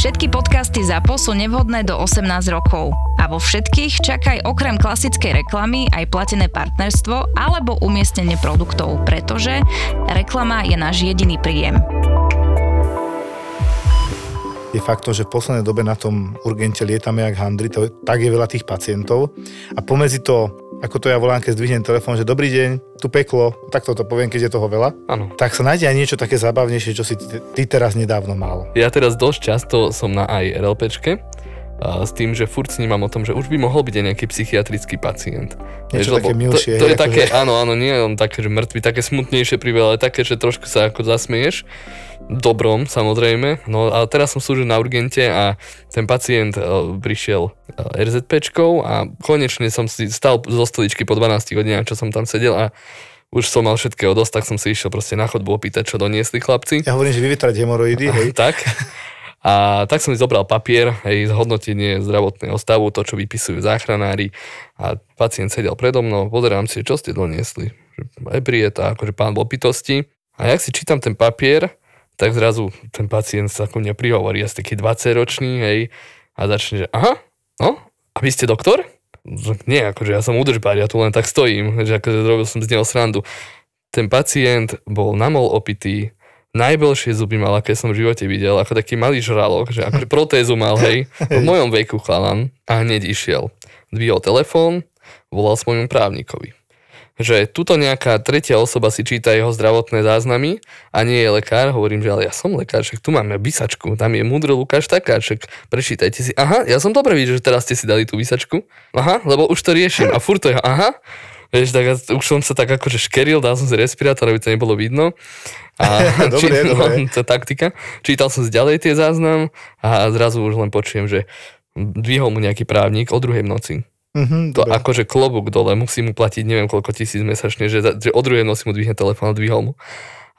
Všetky podcasty ZAPO sú nevhodné do 18 rokov. A vo všetkých čakaj okrem klasickej reklamy aj platené partnerstvo alebo umiestnenie produktov, pretože reklama je náš jediný príjem. Je fakt to, že v poslednej dobe na tom urgente lietame jak handry, to, tak je veľa tých pacientov a pomedzi to ako to ja volám, keď zdvihnem telefón, že dobrý deň, tu peklo, tak toto poviem, keď je toho veľa. Áno. Tak sa nájde aj niečo také zábavnejšie, čo si ty, ty teraz nedávno mal. Ja teraz dosť často som na aj RLPčke, a s tým, že furt snímam o tom, že už by mohol byť aj nejaký psychiatrický pacient. Niečo Vieš, také milšie. To, to je také, že... áno, áno, nie len také, že mŕtvy, také smutnejšie príbeh, ale také, že trošku sa ako zasmieš. Dobrom, samozrejme. No a teraz som slúžil na urgente a ten pacient uh, prišiel uh, RZPčkou a konečne som si stal zo stoličky po 12 hodinách, čo som tam sedel a už som mal všetkého dosť, tak som si išiel proste na chodbu opýtať, čo doniesli chlapci. Ja hovorím, že vyvytrať hemoroidy, hej. tak. A tak som si zobral papier, hej, zhodnotenie zdravotného stavu, to, čo vypisujú záchranári a pacient sedel predo mnou, pozerám si, čo ste doniesli. Ebrieta, akože pán bol pitosti. A jak si čítam ten papier, tak zrazu ten pacient sa ku mne prihovorí, asi taký 20 ročný, hej, a začne, že aha, no, a vy ste doktor? Nie, akože ja som udržbár, ja tu len tak stojím, že akože robil som z neho srandu. Ten pacient bol namol opitý, najbolšie zuby mal, aké som v živote videl, ako taký malý žralok, že akože protézu mal, hej, v mojom veku chalan a hneď išiel. Dvihol telefón, volal svojmu právnikovi. Že tuto nejaká tretia osoba si číta jeho zdravotné záznamy a nie je lekár, hovorím, že ale ja som lekár, však tu máme vysačku, tam je múdro Lukáš Takáček, prečítajte si. Aha, ja som dobre videl, že teraz ste si dali tú vysačku. Aha, lebo už to riešim a furt to je, aha, Vieš, tak už som sa tak akože škeril, dal som si respirátor, aby to nebolo vidno. A dobre, či, no, to taktika. Čítal som si ďalej tie záznam a zrazu už len počujem, že dvihol mu nejaký právnik o druhej noci. Mm-hmm, to dobre. akože klobúk dole, musí mu platiť neviem koľko tisíc mesačne, že, že o druhej noci mu dvihne telefón a dvihol mu.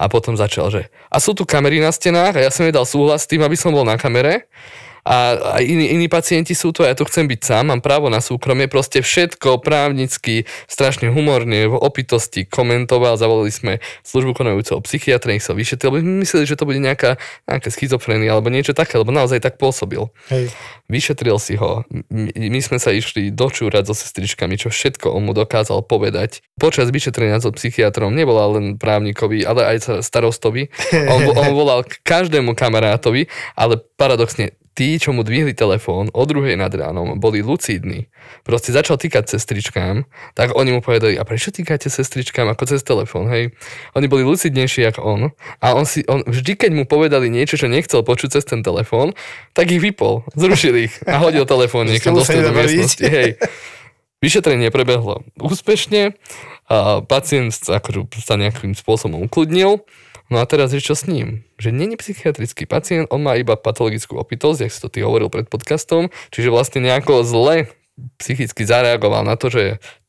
A potom začal, že a sú tu kamery na stenách a ja som jej dal súhlas s tým, aby som bol na kamere a, a iní, iní pacienti sú to, ja tu chcem byť sám, mám právo na súkromie, proste všetko právnicky, strašne humorne, v opitosti komentoval, zavolali sme službu konajúceho psychiatra, nech sa vyšetril, lebo mysleli, že to bude nejaká, nejaká schizofrenia alebo niečo také, lebo naozaj tak pôsobil. Hej. Vyšetril si ho, my, my sme sa išli dočúrať so sestričkami, čo všetko on mu dokázal povedať. Počas vyšetrenia so psychiatrom nebola len právnikovi, ale aj starostovi. On, on volal každému kamarátovi, ale paradoxne tí, čo mu dvihli telefón o druhej nad ránom, boli lucidní. Proste začal týkať sestričkám, tak oni mu povedali, a prečo týkate sestričkám ako cez telefón, hej? Oni boli lucidnejší ako on a on si, on, vždy keď mu povedali niečo, čo nechcel počuť cez ten telefón, tak ich vypol, zrušil ich a hodil telefón niekam do stredu miestnosti, hej. Vyšetrenie prebehlo úspešne, a pacient sa, akože, sa nejakým spôsobom ukludnil, No a teraz je čo s ním? Že není psychiatrický pacient, on má iba patologickú opitosť, jak si to ty hovoril pred podcastom, čiže vlastne nejako zle psychicky zareagoval na to, že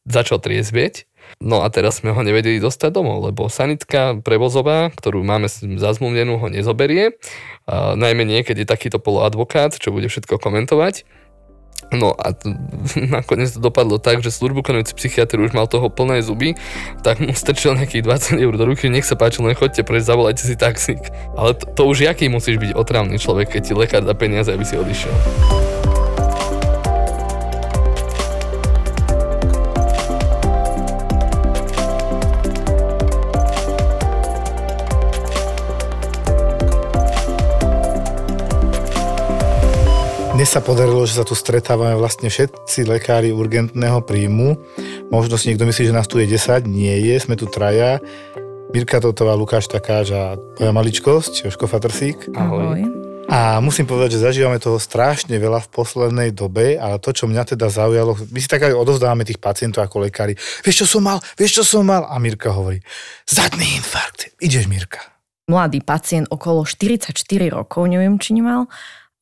začal triezvieť. No a teraz sme ho nevedeli dostať domov, lebo sanitka prevozová, ktorú máme zazmluvnenú, ho nezoberie. A najmä niekedy takýto poloadvokát, čo bude všetko komentovať. No a t- nakoniec to dopadlo tak, že službu konujúci psychiatr už mal toho plné zuby, tak mu strčil nejakých 20 eur do ruky, nech sa páči, len chodte prejsť, zavolajte si taxík. Ale to, to už jaký musíš byť otravný človek, keď ti lekár dá peniaze, aby si odišiel. Sa podarilo, že sa tu stretávame vlastne všetci lekári urgentného príjmu. Možno si niekto myslí, že nás tu je 10. Nie je, sme tu traja. Mirka Totová, Lukáš Takáč a moja maličkosť, Joško Fatrsík. Ahoj. A musím povedať, že zažívame toho strašne veľa v poslednej dobe, ale to, čo mňa teda zaujalo, my si tak aj odovzdávame tých pacientov ako lekári. Vieš, čo som mal? Vieš, čo som mal? A Mirka hovorí, zadný infarkt. Ideš, Mirka. Mladý pacient okolo 44 rokov, neviem, či nemal,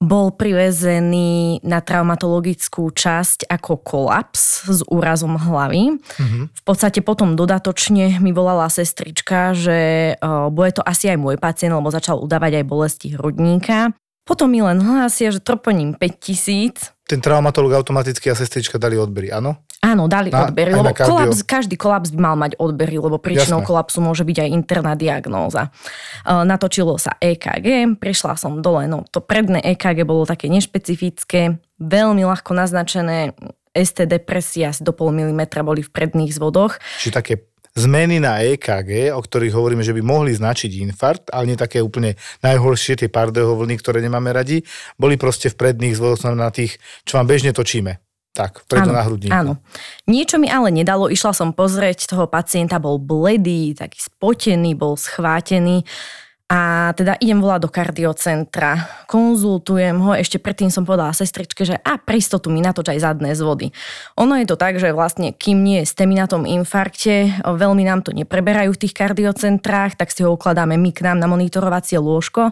bol privezený na traumatologickú časť ako kolaps s úrazom hlavy. Mm-hmm. V podstate potom dodatočne mi volala sestrička, že uh, bude to asi aj môj pacient, lebo začal udávať aj bolesti hrudníka. Potom mi len hlásia, že troponím 5000. Ten traumatolog automaticky a sestrička dali odbery, áno? Áno, dali na, odbery, lebo kolaps, každý kolaps by mal mať odbery, lebo príčinou Jasné. kolapsu môže byť aj interná diagnóza. E, natočilo sa EKG, prišla som dole, no to predné EKG bolo také nešpecifické, veľmi ľahko naznačené, ST depresia asi do pol milimetra boli v predných zvodoch. Čiže také zmeny na EKG, o ktorých hovoríme, že by mohli značiť infarkt, ale nie také úplne najhoršie, tie pardého vlny, ktoré nemáme radi, boli proste v predných zvodoch, na tých, čo vám bežne točíme. Tak, preto na hrudníku. Áno. Niečo mi ale nedalo, išla som pozrieť toho pacienta, bol bledý, taký spotený, bol schvátený. A teda idem volať do kardiocentra, konzultujem ho, ešte predtým som povedala sestričke, že a pristotu mi natoč aj zadné zvody. Ono je to tak, že vlastne kým nie je stemi na tom infarkte, veľmi nám to nepreberajú v tých kardiocentrách, tak si ho ukladáme my k nám na monitorovacie lôžko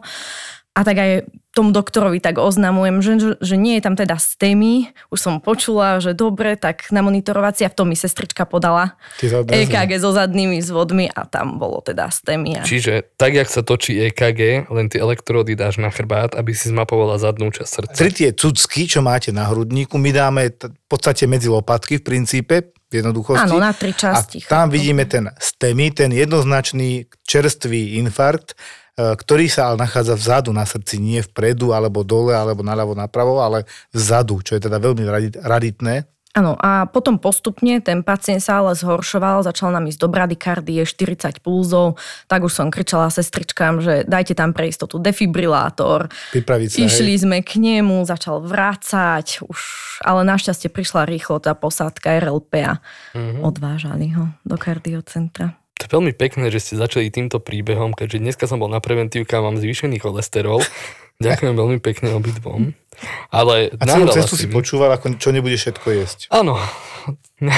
a tak aj tomu doktorovi tak oznamujem, že, že nie je tam teda STEMI. Už som počula, že dobre, tak na monitorovací a v tom mi sestrička podala EKG so zadnými zvodmi a tam bolo teda STEMI. A... Čiže tak, jak sa točí EKG, len tie elektródy dáš na chrbát, aby si zmapovala zadnú časť srdca. Tri tie cucky, čo máte na hrudníku, my dáme v podstate medzi lopatky v princípe, v jednoduchosti. Áno, na tri časti. A tam vidíme ten STEMI, ten jednoznačný čerstvý infarkt, ktorý sa ale nachádza vzadu na srdci, nie vpredu, alebo dole, alebo naľavo, napravo, ale vzadu, čo je teda veľmi raditné. Áno, a potom postupne ten pacient sa ale zhoršoval, začal nám ísť do bradykardie, 40 pulzov, tak už som kričala sestričkám, že dajte tam pre istotu defibrilátor. Pripraviť sa, Išli hej. sme k nemu, začal vrácať, už, ale našťastie prišla rýchlo tá posádka RLP a mm-hmm. odvážali ho do kardiocentra. To je veľmi pekné, že ste začali týmto príbehom, keďže dneska som bol na preventívke a mám zvýšený cholesterol. Ďakujem veľmi pekne obidvom. Ale a celú cestu si počúval, ako čo nebude všetko jesť. Áno.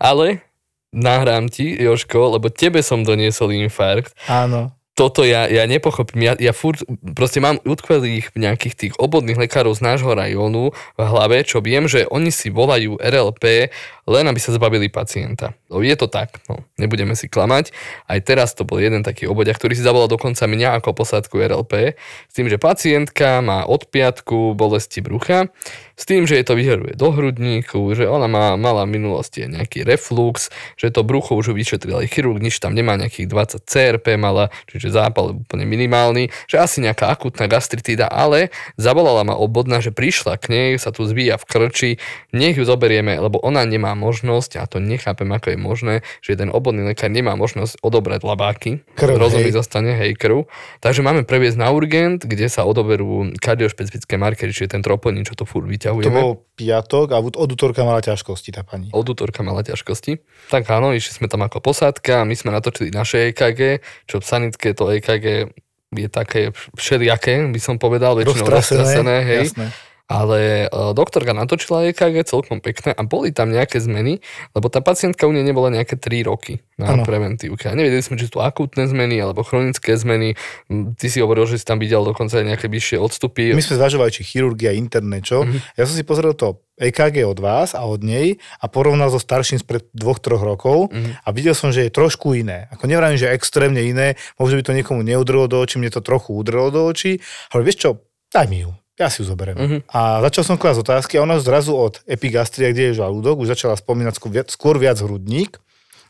Ale nahrám ti, Joško, lebo tebe som doniesol infarkt. Áno toto ja, ja nepochopím. Ja, ja furt proste mám utkvelých nejakých tých obodných lekárov z nášho rajónu v hlave, čo viem, že oni si volajú RLP len aby sa zbavili pacienta. No, je to tak, no, nebudeme si klamať. Aj teraz to bol jeden taký obodia, ktorý si zavolal dokonca mňa ako posádku RLP, s tým, že pacientka má od piatku bolesti brucha, s tým, že je to vyžaruje do hrudníku, že ona má, mala v minulosti nejaký reflux, že to brucho už vyšetril aj chirurg, nič tam nemá nejakých 20 CRP mala, čiže zápal úplne minimálny, že asi nejaká akutná gastritída, ale zavolala ma obodná, že prišla k nej, sa tu zvíja v krči, nech ju zoberieme, lebo ona nemá možnosť, a to nechápem, ako je možné, že ten obodný lekár nemá možnosť odobrať labáky, krv, rozumí zostane, hej, krv. Takže máme previesť na urgent, kde sa odoberú kardiošpecifické markery, čiže ten troponín, čo to furt vyťahujeme. To bol piatok a od útorka mala ťažkosti tá pani. Od útorka mala ťažkosti. Tak áno, išli sme tam ako posádka, my sme natočili naše EKG, čo sanitke to EKG je také všelijaké, by som povedal, väčšinou roztrasené, hej. Jasné ale e, doktorka natočila EKG celkom pekné a boli tam nejaké zmeny, lebo tá pacientka u nej nebola nejaké 3 roky na ano. preventívke. A nevedeli sme, či sú akútne zmeny alebo chronické zmeny. Ty si hovoril, že si tam videl dokonca aj nejaké vyššie odstupy. My sme zvažovali, či chirurgia, internet, čo. Uh-huh. Ja som si pozrel to EKG od vás a od nej a porovnal so starším spred dvoch, troch rokov uh-huh. a videl som, že je trošku iné. Ako nevrám, že extrémne iné, možno by to niekomu neudrlo do očí, mne to trochu udrlo do očí, ale vieš čo, daj mi ju ja si ju zoberiem. Uh-huh. A začal som klásť otázky a ona zrazu od epigastria, kde je žalúdok, už začala spomínať skôr viac, skôr viac hrudník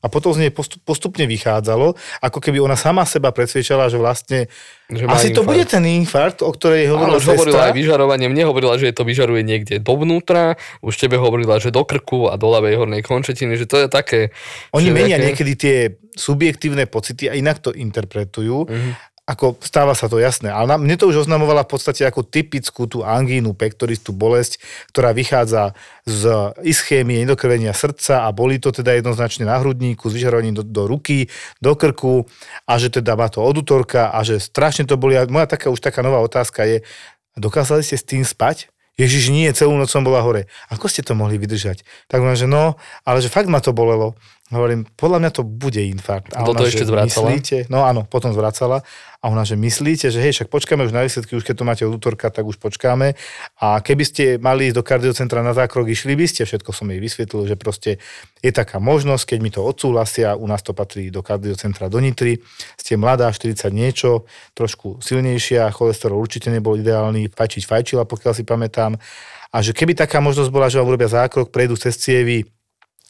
a potom z nej postup, postupne vychádzalo, ako keby ona sama seba presviečala, že vlastne že asi infarkt. to bude ten infarkt, o ktorej hovorila Áno, hovorila aj vyžarovanie, mne hovorila, že to vyžaruje niekde dovnútra, už tebe hovorila, že do krku a do ľavej hornej končetiny, že to je také... Oni menia nejaké... niekedy tie subjektívne pocity a inak to interpretujú. Uh-huh ako stáva sa to jasné, ale mne to už oznamovala v podstate ako typickú tú angínu pectoris, tú bolesť, ktorá vychádza z ischémie, nedokrvenia srdca a boli to teda jednoznačne na hrudníku, s vyžarovaním do, do ruky, do krku a že teda má to od útorka a že strašne to boli. A moja taká už taká nová otázka je, dokázali ste s tým spať? Ježiš, nie, celú noc som bola hore. Ako ste to mohli vydržať? Tak on, že no, ale že fakt ma to bolelo. Hovorím, podľa mňa to bude infarkt. A ona, to ešte zvracala? Myslíte, no áno, potom zvracala. A ona, že myslíte, že hej, však počkáme už na výsledky, už keď to máte od útorka, tak už počkáme. A keby ste mali ísť do kardiocentra na zákrok, išli by ste, všetko som jej vysvetlil, že proste je taká možnosť, keď mi to odsúhlasia, u nás to patrí do kardiocentra do Nitry, ste mladá, 40 niečo, trošku silnejšia, cholesterol určite nebol ideálny, fajčiť fajčila, pokiaľ si pamätám. A že keby taká možnosť bola, že vám urobia zákrok, prejdú cez cievy,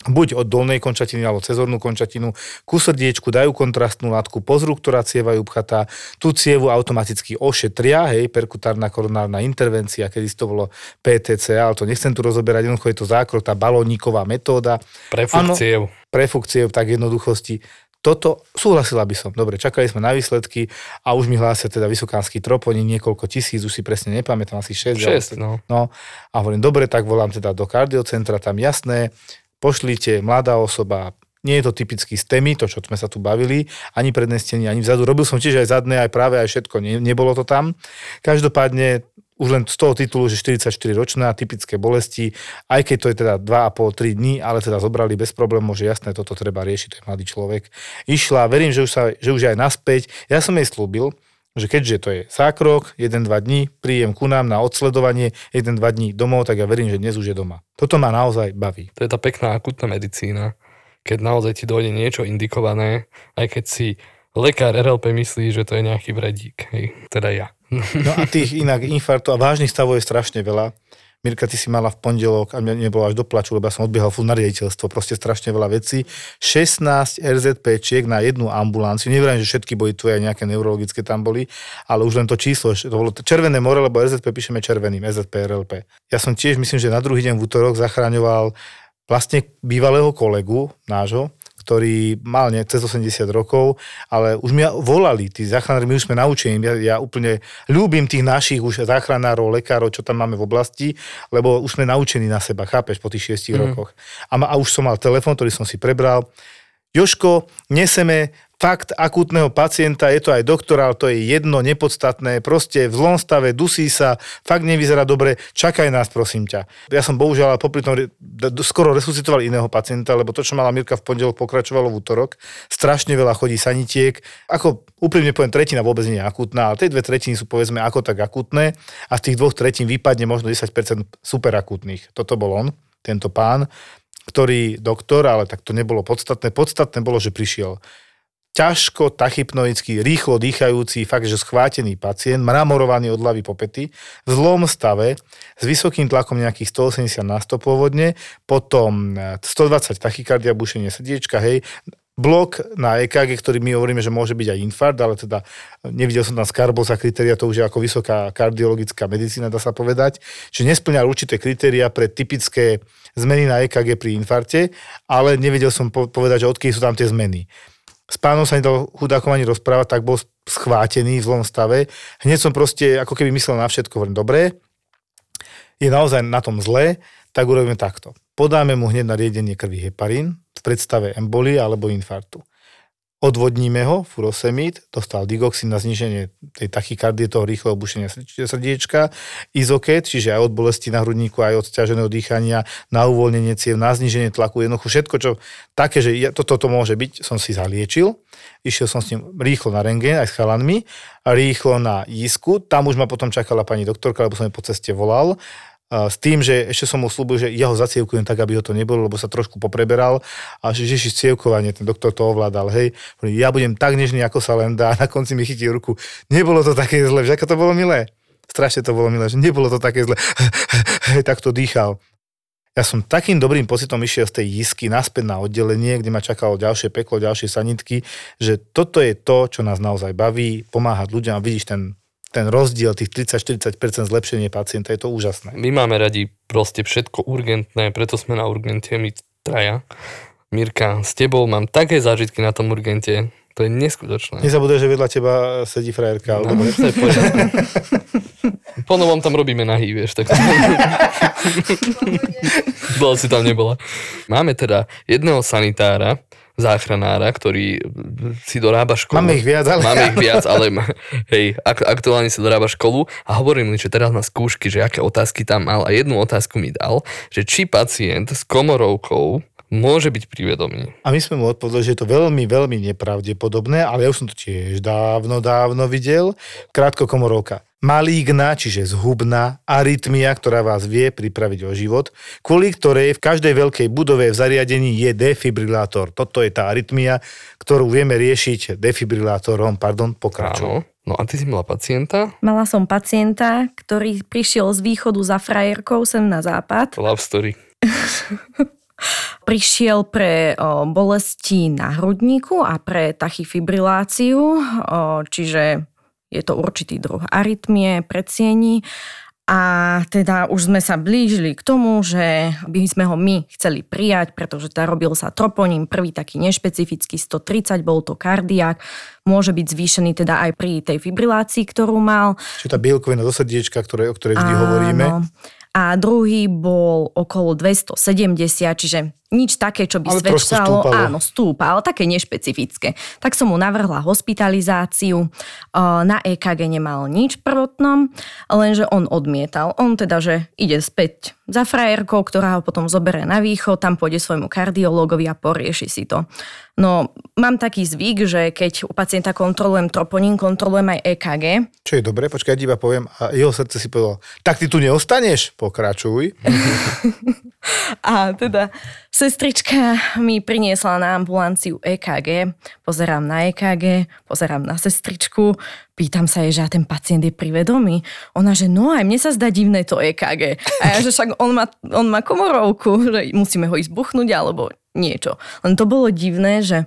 buď od dolnej končatiny alebo cez hornú končatinu, ku srdiečku dajú kontrastnú látku, pozrú, ktorá cieva je upchatá, tú cievu automaticky ošetria, hej, perkutárna koronárna intervencia, kedy to bolo PTC, ale to nechcem tu rozoberať, jednoducho je to zákrok, tá balóniková metóda. Prefuk ciev. Prefuk ciev, tak jednoduchosti. Toto súhlasila by som. Dobre, čakali sme na výsledky a už mi hlásia teda vysokánsky troponí, niekoľko tisíc, už si presne nepamätám, asi 6. 6, no. no. A hovorím, dobre, tak volám teda do kardiocentra, tam jasné, pošlite, mladá osoba, nie je to typický STEMI, to, čo sme sa tu bavili, ani predné steny, ani vzadu. Robil som tiež aj zadné, aj práve, aj všetko, ne, nebolo to tam. Každopádne už len z toho titulu, že 44 ročná, typické bolesti, aj keď to je teda 2,5-3 dní, ale teda zobrali bez problémov, že jasné, toto treba riešiť, to je mladý človek. Išla, verím, že už, sa, že už aj naspäť. Ja som jej slúbil, že keďže to je zákrok, 1-2 dní, príjem ku nám na odsledovanie, 1-2 dní domov, tak ja verím, že dnes už je doma. Toto ma naozaj baví. To je tá pekná akutná medicína, keď naozaj ti dojde niečo indikované, aj keď si lekár RLP myslí, že to je nejaký vredík, hej, teda ja. No a tých inak infarktov a vážnych stavov je strašne veľa. Mirka, ty si mala v pondelok a mňa nebolo až do plaču, lebo ja som odbiehal furt na riaditeľstvo, proste strašne veľa vecí. 16 RZPčiek na jednu ambulanciu, neviem, že všetky boli aj nejaké neurologické tam boli, ale už len to číslo, to bolo červené more, lebo RZP píšeme červeným, RZP, RLP. Ja som tiež, myslím, že na druhý deň v útorok zachraňoval vlastne bývalého kolegu nášho, ktorý mal nie, cez 80 rokov, ale už mi volali, tí záchranári, my už sme naučení, ja, ja úplne ľúbim tých našich už záchranárov, lekárov, čo tam máme v oblasti, lebo už sme naučení na seba, chápeš, po tých 6 mm. rokoch. A, ma, a už som mal telefon, ktorý som si prebral, Joško, neseme fakt akútneho pacienta, je to aj doktorál, to je jedno, nepodstatné, proste v zlom stave, dusí sa, fakt nevyzerá dobre, čakaj nás, prosím ťa. Ja som bohužiaľ popri tom skoro resuscitoval iného pacienta, lebo to, čo mala Mirka v pondelok, pokračovalo v útorok. Strašne veľa chodí sanitiek. Ako úprimne poviem, tretina vôbec nie je akútna, ale tie dve tretiny sú povedzme ako tak akútne a z tých dvoch tretín vypadne možno 10% super akútnych. Toto bol on, tento pán ktorý doktor, ale tak to nebolo podstatné. Podstatné bolo, že prišiel ťažko, tachypnoický, rýchlo dýchajúci, fakt, že schvátený pacient, mramorovaný od hlavy po pety, v zlom stave, s vysokým tlakom nejakých 180 na 100 pôvodne, potom 120 tachykardia, bušenie srdiečka, hej, blok na EKG, ktorý my hovoríme, že môže byť aj infarkt, ale teda nevidel som tam skarbosa kritéria, to už je ako vysoká kardiologická medicína, dá sa povedať, že nesplňa určité kritéria pre typické zmeny na EKG pri infarte, ale nevedel som povedať, že odkedy sú tam tie zmeny. S pánom sa nedal chudákom ani rozprávať, tak bol schvátený v zlom stave. Hneď som proste ako keby myslel na všetko, hovorím, dobre, je naozaj na tom zle, tak urobíme takto. Podáme mu hneď na riedenie krvi heparín v predstave embolie alebo infarktu odvodníme ho, furosemid, dostal digoxin na zniženie tej tachykardie, toho rýchleho bušenia srdiečka, izoket, čiže aj od bolesti na hrudníku, aj od stiaženého dýchania, na uvoľnenie ciev, na zniženie tlaku, jednoducho všetko, čo také, že ja, toto to môže byť, som si zaliečil, išiel som s ním rýchlo na rengén, aj s chalanmi, rýchlo na jízku, tam už ma potom čakala pani doktorka, lebo som jej po ceste volal, s tým, že ešte som mu slúbil, že ja ho zacievkujem tak, aby ho to nebolo, lebo sa trošku popreberal a že ježiš cievkovanie, ten doktor to ovládal, hej. Ja budem tak nežný, ako sa len dá. Na konci mi chytí ruku. Nebolo to také zle, že ako to bolo milé. Strašne to bolo milé, že nebolo to také zle. Hej, tak to dýchal. Ja som takým dobrým pocitom išiel z tej jisky naspäť na oddelenie, kde ma čakalo ďalšie peklo, ďalšie sanitky, že toto je to, čo nás naozaj baví, pomáhať ľuďom a vidíš ten ten rozdiel, tých 30-40% zlepšenie pacienta, je to úžasné. My máme radi proste všetko urgentné, preto sme na urgente my traja. Mirka, s tebou mám také zážitky na tom urgente, to je neskutočné. Nezabudaj, že vedľa teba sedí frajerka. No, to je Po novom tam robíme nahý, vieš. Tak... Bola si tam nebola. Máme teda jedného sanitára, záchranára, ktorý si dorába školu. Máme ich viac, ale... Máme ich viac, ale hej, ak, aktuálne si dorába školu a hovorím mi, že teraz na skúšky, že aké otázky tam mal a jednu otázku mi dal, že či pacient s komorovkou môže byť privedomý. A my sme mu odpovedali, že je to veľmi, veľmi nepravdepodobné, ale ja už som to tiež dávno, dávno videl. Krátko komorovka. Malígna, čiže zhubná arytmia, ktorá vás vie pripraviť o život, kvôli ktorej v každej veľkej budove v zariadení je defibrilátor. Toto je tá arytmia, ktorú vieme riešiť defibrilátorom. Pardon, pokračujem. No a ty si mala pacienta? Mala som pacienta, ktorý prišiel z východu za frajerkou sem na západ. Love story. prišiel pre o, bolesti na hrudníku a pre tachyfibriláciu, o, čiže je to určitý druh arytmie, predsiení a teda už sme sa blížili k tomu, že by sme ho my chceli prijať, pretože teda robil sa troponím, prvý taký nešpecifický 130, bol to kardiak, môže byť zvýšený teda aj pri tej fibrilácii, ktorú mal. Čiže tá bielkovina do srdiečka, ktoré, o ktorej vždy Áno. hovoríme a druhý bol okolo 270, čiže nič také, čo by ale svedčalo, áno, stúpa, ale také nešpecifické. Tak som mu navrhla hospitalizáciu, na EKG nemal nič prvotnom, lenže on odmietal. On teda, že ide späť za frajerkou, ktorá ho potom zoberie na východ, tam pôjde svojmu kardiológovi a porieši si to. No, mám taký zvyk, že keď u pacienta kontrolujem troponín, kontrolujem aj EKG. Čo je dobre, počkaj, ja iba poviem, a jeho srdce si povedal, tak ty tu neostaneš? Pokračuj. a teda sestrička mi priniesla na ambulanciu EKG, pozerám na EKG, pozerám na sestričku, pýtam sa jej, že ten pacient je privedomý. Ona, že no aj mne sa zdá divné to EKG. A ja, že však on má, on má komorovku, že musíme ho ísť buchnúť, alebo niečo. Len to bolo divné, že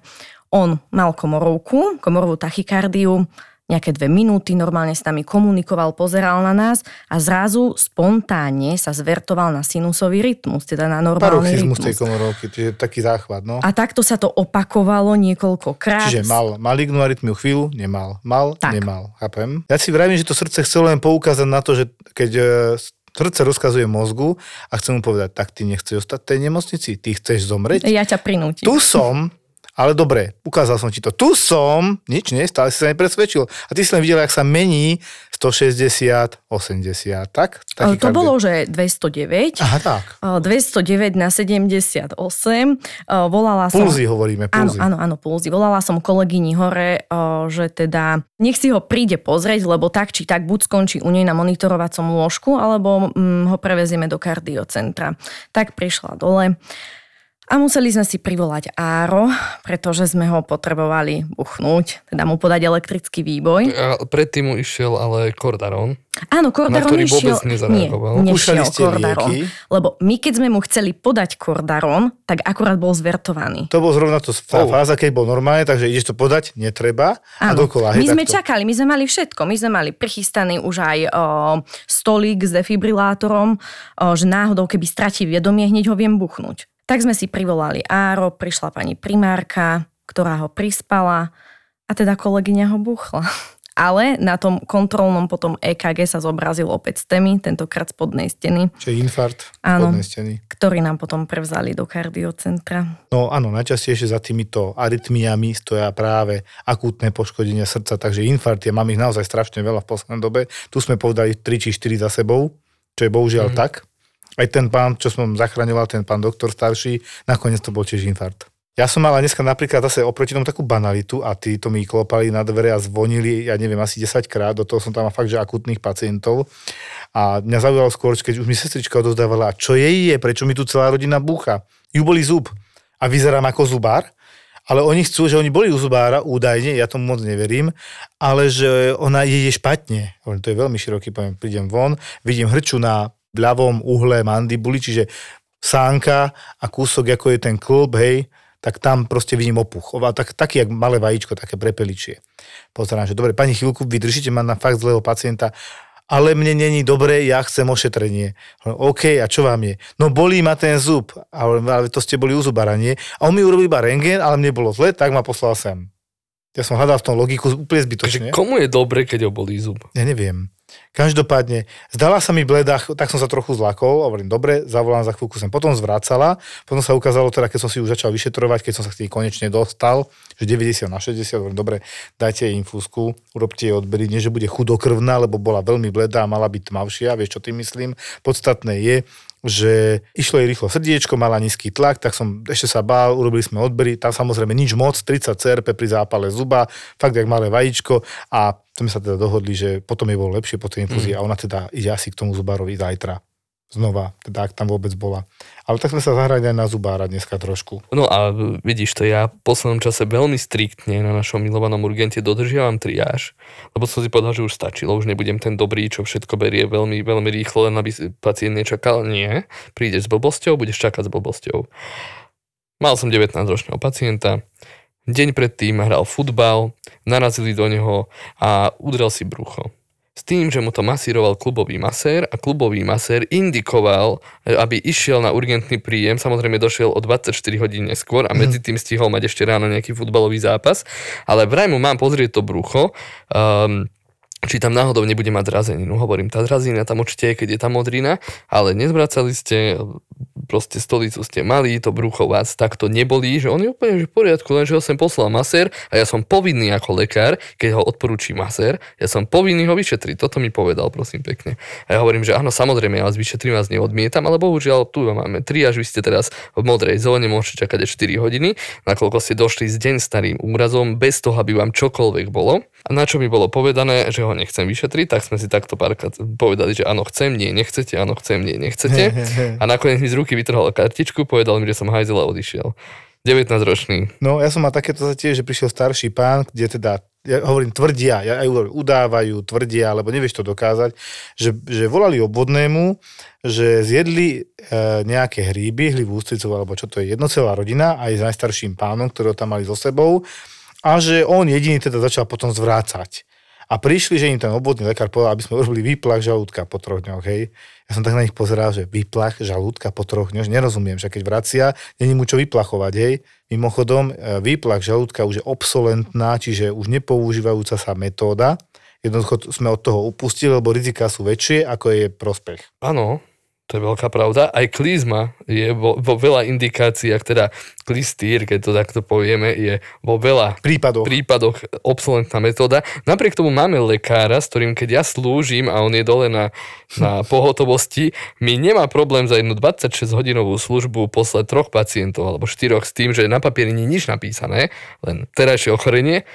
on mal komorovku, komorovú tachykardiu, nejaké dve minúty, normálne s nami komunikoval, pozeral na nás a zrazu spontánne sa zvertoval na sinusový rytmus, teda na normálny rytmus. tej komorovky, čiže taký záchvat, no. A takto sa to opakovalo niekoľkokrát. Čiže mal malignú arytmiu chvíľu, nemal. Mal, tak. nemal. Chápem. Ja si vravím, že to srdce chcelo len poukázať na to, že keď e, srdce rozkazuje mozgu a chcem mu povedať, tak ty nechceš ostať v tej nemocnici, ty chceš zomrieť. Ja ťa prinútim. Tu som, ale dobre, ukázal som ti to. Tu som, nič nie, stále si sa nepresvedčil. A ty si len videl, jak sa mení 160, 80, tak? Taký to bolo, že 209. Aha, tak. 209 na 78. Volala som... Pulzy hovoríme, pulzy. Áno, áno, áno, pulzy. Volala som kolegyni hore, že teda nech si ho príde pozrieť, lebo tak či tak buď skončí u nej na monitorovacom lôžku, alebo mm, ho prevezieme do kardiocentra. Tak prišla dole. A museli sme si privolať Áro, pretože sme ho potrebovali buchnúť, teda mu podať elektrický výboj. A predtým mu išiel ale Kordaron. Áno, Kordaron na ktorý išiel... vôbec nezareagoval. Nie, nešiel Kordaron. Lieky. Lebo my, keď sme mu chceli podať Kordaron, tak akurát bol zvertovaný. To bol zrovna to tá oh. fáza, keď bol normálne, takže ideš to podať, netreba a Áno. dokola. Hej, my sme takto. čakali, my sme mali všetko. My sme mali prichystaný už aj o, stolík s defibrilátorom, o, že náhodou, keby stratí vedomie, hneď ho viem buchnúť. Tak sme si privolali Áro, prišla pani primárka, ktorá ho prispala a teda kolegyňa ho buchla. Ale na tom kontrolnom potom EKG sa zobrazil opäť STEMI, tentokrát spodnej steny. Čiže infarkt áno, spodnej steny. Ktorý nám potom prevzali do kardiocentra. No áno, najčastejšie za týmito arytmiami stoja práve akútne poškodenia srdca, takže infarkt, ja mám ich naozaj strašne veľa v poslednej dobe. Tu sme povedali 3 či 4 za sebou, čo je bohužiaľ mm. tak. Aj ten pán, čo som zachraňoval, ten pán doktor starší, nakoniec to bol tiež infarkt. Ja som mal dneska napríklad zase oproti tomu takú banalitu a tí to mi klopali na dvere a zvonili, ja neviem, asi 10 krát, do toho som tam mal fakt, že akutných pacientov. A mňa zaujalo skôr, keď už mi sestrička odozdávala, čo jej je, prečo mi tu celá rodina búcha. Ju boli zub a vyzerám ako zubár, ale oni chcú, že oni boli u zubára, údajne, ja tomu moc neverím, ale že ona je špatne. To je veľmi široký pojem. Prídem von, vidím hrču na v ľavom uhle mandibuly, čiže sánka a kúsok, ako je ten klb, hej, tak tam proste vidím opuch. Ova, tak, taký, jak malé vajíčko, také prepeličie. Pozerám, že dobre, pani chvíľku, vydržíte ma na fakt zlého pacienta, ale mne není dobre, ja chcem ošetrenie. OK, a čo vám je? No bolí ma ten zub, ale, ale to ste boli u zubara, nie? A on mi urobil iba rengen, ale mne bolo zle, tak ma poslal sem. Ja som hľadal v tom logiku úplne zbytočne. Takže komu je dobre, keď ho bolí zub? Ja neviem. Každopádne, zdala sa mi bleda, tak som sa trochu zlakol, hovorím, dobre, zavolám za chvíľku sem. Potom zvracala, potom sa ukázalo teda, keď som si už začal vyšetrovať, keď som sa k nej konečne dostal, že 90 na 60, hovorím, dobre, dajte jej infúzku, urobte jej odbery, nie že bude chudokrvná, lebo bola veľmi bledá a mala byť tmavšia, vieš čo tým myslím. Podstatné je, že išlo jej rýchlo srdiečko, mala nízky tlak, tak som ešte sa bál, urobili sme odbery, tam samozrejme nič moc, 30 CRP pri zápale zuba, fakt jak malé vajíčko a sme sa teda dohodli, že potom je bolo lepšie po tej infúzii mm. a ona teda ide asi k tomu zubárovi zajtra znova, teda ak tam vôbec bola. Ale tak sme sa zahrali aj na zubára dneska trošku. No a vidíš to, ja v poslednom čase veľmi striktne na našom milovanom urgente dodržiavam triáž, lebo som si povedal, že už stačilo, už nebudem ten dobrý, čo všetko berie veľmi, veľmi rýchlo, len aby pacient nečakal. Nie, prídeš s blbosťou, budeš čakať s blbosťou. Mal som 19-ročného pacienta, deň predtým hral futbal, narazili do neho a udrel si brucho s tým, že mu to masíroval klubový masér a klubový masér indikoval, aby išiel na urgentný príjem, samozrejme došiel o 24 hodín neskôr a medzi mhm. tým stihol mať ešte ráno nejaký futbalový zápas, ale vraj mu mám pozrieť to brucho, um, či tam náhodou nebude mať drazeninu. Hovorím, tá drazina tam určite je, keď je tam modrina, ale nezvracali ste, proste stolicu ste mali, to brucho vás takto nebolí, že on je úplne že v poriadku, lenže ho sem poslal masér a ja som povinný ako lekár, keď ho odporúči masér, ja som povinný ho vyšetriť. Toto mi povedal, prosím pekne. A ja hovorím, že áno, samozrejme, ja vás vyšetrím, vás neodmietam, ale bohužiaľ tu máme 3 až vy ste teraz v modrej zóne, môžete čakať 4 hodiny, nakoľko ste došli s deň starým úrazom, bez toho, aby vám čokoľvek bolo. A na čo mi bolo povedané, že ho nechcem vyšetriť, tak sme si takto párkrát povedali, že áno, chcem, nie, nechcete, áno, chcem, nie, nechcete. A nakoniec mi z ruky vytrhol kartičku, povedal mi, že som hajzel a odišiel. 19-ročný. No ja som mal takéto tiež, že prišiel starší pán, kde teda, ja hovorím tvrdia, ja aj udávajú, tvrdia, alebo nevieš to dokázať, že, že volali obvodnému, že zjedli e, nejaké hríby, hlivu ústricov, alebo čo to je, jednocelá rodina, aj s najstarším pánom, ktorého tam mali so sebou, a že on jediný teda začal potom zvrácať. A prišli, že im ten obvodný lekár povedal, aby sme urobili výplach žalúdka po troch dňoch, hej. Ja som tak na nich pozeral, že výplach žalúdka po troch dňoch, nerozumiem, že keď vracia, není mu čo vyplachovať, hej. Mimochodom, e, výplach žalúdka už je obsolentná, čiže už nepoužívajúca sa metóda. Jednoducho sme od toho upustili, lebo rizika sú väčšie, ako je prospech. Áno, to je veľká pravda. Aj klizma je vo, vo veľa indikáciách, teda klistýr, keď to takto povieme, je vo veľa prípadoch, prípadoch obsolentná metóda. Napriek tomu máme lekára, s ktorým keď ja slúžim a on je dole na, na pohotovosti, mi nemá problém za jednu 26 hodinovú službu poslať troch pacientov alebo štyroch s tým, že na papieri nie je nič napísané, len terajšie ochorenie,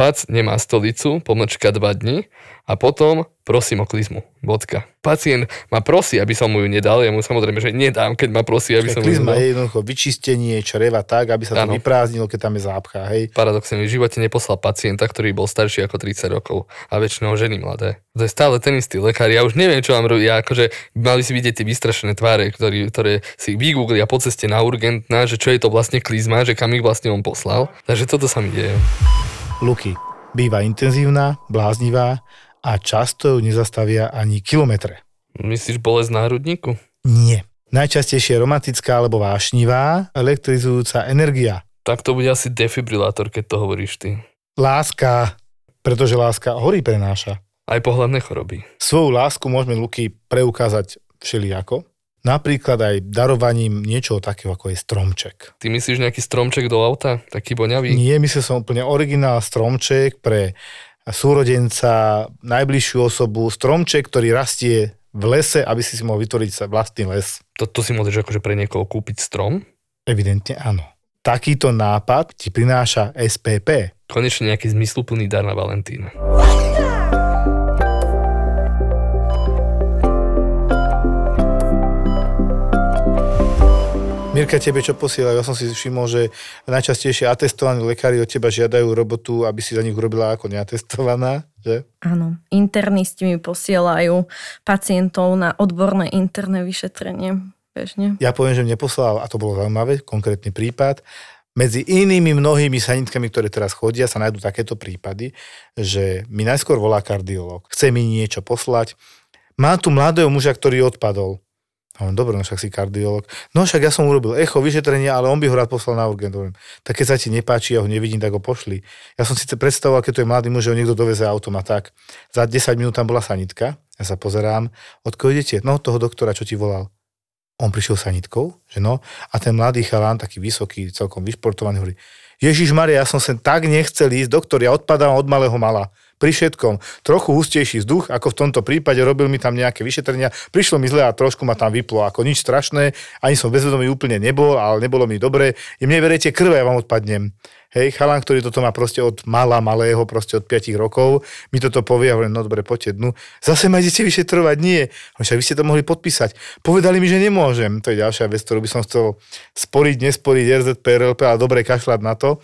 pac nemá stolicu, pomlčka 2 dní a potom prosím o klizmu. Bodka. Pacient ma prosí, aby som mu ju nedal, ja mu samozrejme, že nedám, keď ma prosí, aby som mu ju nedal. je jednoducho vyčistenie čreva tak, aby sa to ano. vyprázdnilo, keď tam je zápcha. Hej. Paradoxne v živote neposlal pacienta, ktorý bol starší ako 30 rokov a väčšinou ženy mladé. To je stále ten istý lekár. Ja už neviem, čo mám robiť. Ja akože mali si vidieť tie vystrašené tváre, ktorý, ktoré si vygooglia po ceste na urgentná, že čo je to vlastne klizma, že kam ich vlastne on poslal. Takže toto sa mi deje. Luky. Býva intenzívna, bláznivá a často ju nezastavia ani kilometre. Myslíš bolesť národníku? Nie. Najčastejšie romantická alebo vášnivá, elektrizujúca energia. Tak to bude asi defibrilátor, keď to hovoríš ty. Láska, pretože láska horí prenáša. Aj pohľadné choroby. Svoju lásku môžeme Luky preukázať všelijako. Napríklad aj darovaním niečoho takého, ako je stromček. Ty myslíš nejaký stromček do auta? Taký boňavý? Nie, myslel som úplne originál stromček pre súrodenca, najbližšiu osobu, stromček, ktorý rastie v lese, aby si si mohol vytvoriť sa vlastný les. Toto si môžeš akože pre niekoho kúpiť strom? Evidentne áno. Takýto nápad ti prináša SPP. Konečne nejaký zmysluplný dar na Valentín. Mirka, tebe čo posielajú? Ja som si všimol, že najčastejšie atestovaní lekári od teba žiadajú robotu, aby si za nich urobila ako neatestovaná, že? Áno, internisti mi posielajú pacientov na odborné interné vyšetrenie. Bežne. Ja poviem, že mne poslal, a to bolo zaujímavé, konkrétny prípad, medzi inými mnohými sanitkami, ktoré teraz chodia, sa nájdú takéto prípady, že mi najskôr volá kardiolog, chce mi niečo poslať, má tu mladého muža, ktorý odpadol a on, dobre, no však si kardiolog. No však ja som urobil echo, vyšetrenie, ale on by ho rád poslal na urgent. Hovorím, tak keď sa ti nepáči, ja ho nevidím, tak ho pošli. Ja som síce predstavoval, keď to je mladý muž, že ho niekto doveze autom a tak. Za 10 minút tam bola sanitka, ja sa pozerám, odkiaľ idete? No, toho doktora, čo ti volal. On prišiel sanitkou, že no, a ten mladý chalán, taký vysoký, celkom vyšportovaný, hovorí, Ježiš Maria, ja som sem tak nechcel ísť, doktor, ja odpadám od malého mala pri všetkom. Trochu hustejší vzduch, ako v tomto prípade, robil mi tam nejaké vyšetrenia, prišlo mi zle a trošku ma tam vyplo, ako nič strašné, ani som bezvedomý úplne nebol, ale nebolo mi dobre. I mne verejte krve, ja vám odpadnem. Hej, chalan, ktorý toto má proste od mala, malého, proste od 5 rokov, mi toto povie hovorím, no dobre, poďte dnu. Zase ma idete vyšetrovať? Nie. Však vy ste to mohli podpísať. Povedali mi, že nemôžem. To je ďalšia vec, ktorú by som chcel sporiť, nesporiť RZP, RLP, ale dobre kašľať na to.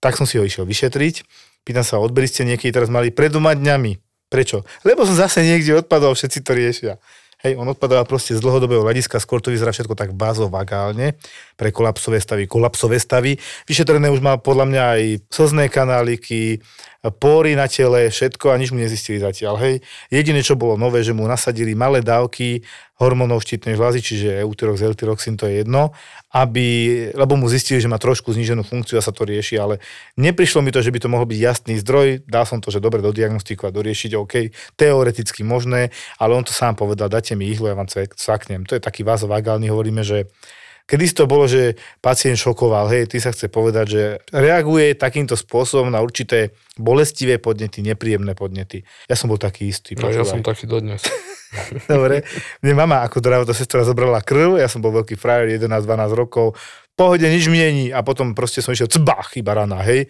Tak som si ho išiel vyšetriť. Pýtam sa, odberi ste niekedy teraz mali pred doma dňami. Prečo? Lebo som zase niekde odpadol, všetci to riešia. Hej, on odpadáva proste z dlhodobého hľadiska, skôr to vyzerá všetko tak bazovagálne pre kolapsové stavy. Kolapsové stavy. Vyšetrené už má podľa mňa aj slzné kanáliky, pory na tele, všetko a nič mu nezistili zatiaľ. Hej. Jediné, čo bolo nové, že mu nasadili malé dávky hormónov štítnej žľazy, čiže Eutyrox, Eltyroxin, to je jedno, aby, lebo mu zistili, že má trošku zníženú funkciu a sa to rieši, ale neprišlo mi to, že by to mohol byť jasný zdroj, dal som to, že dobre dodiagnostikovať, doriešiť, OK, teoreticky možné, ale on to sám povedal, dajte mi ihlu, ja vám cvaknem. To je taký vázovagálny, hovoríme, že Kedy to bolo, že pacient šokoval, hej, ty sa chce povedať, že reaguje takýmto spôsobom na určité bolestivé podnety, nepríjemné podnety. Ja som bol taký istý. No, ja som taký dodnes. Dobre. Mne mama ako zdravotná sestra zobrala krv, ja som bol veľký frajer, 11-12 rokov, pohode, nič mi není. A potom proste som išiel, cbach, iba rana, hej.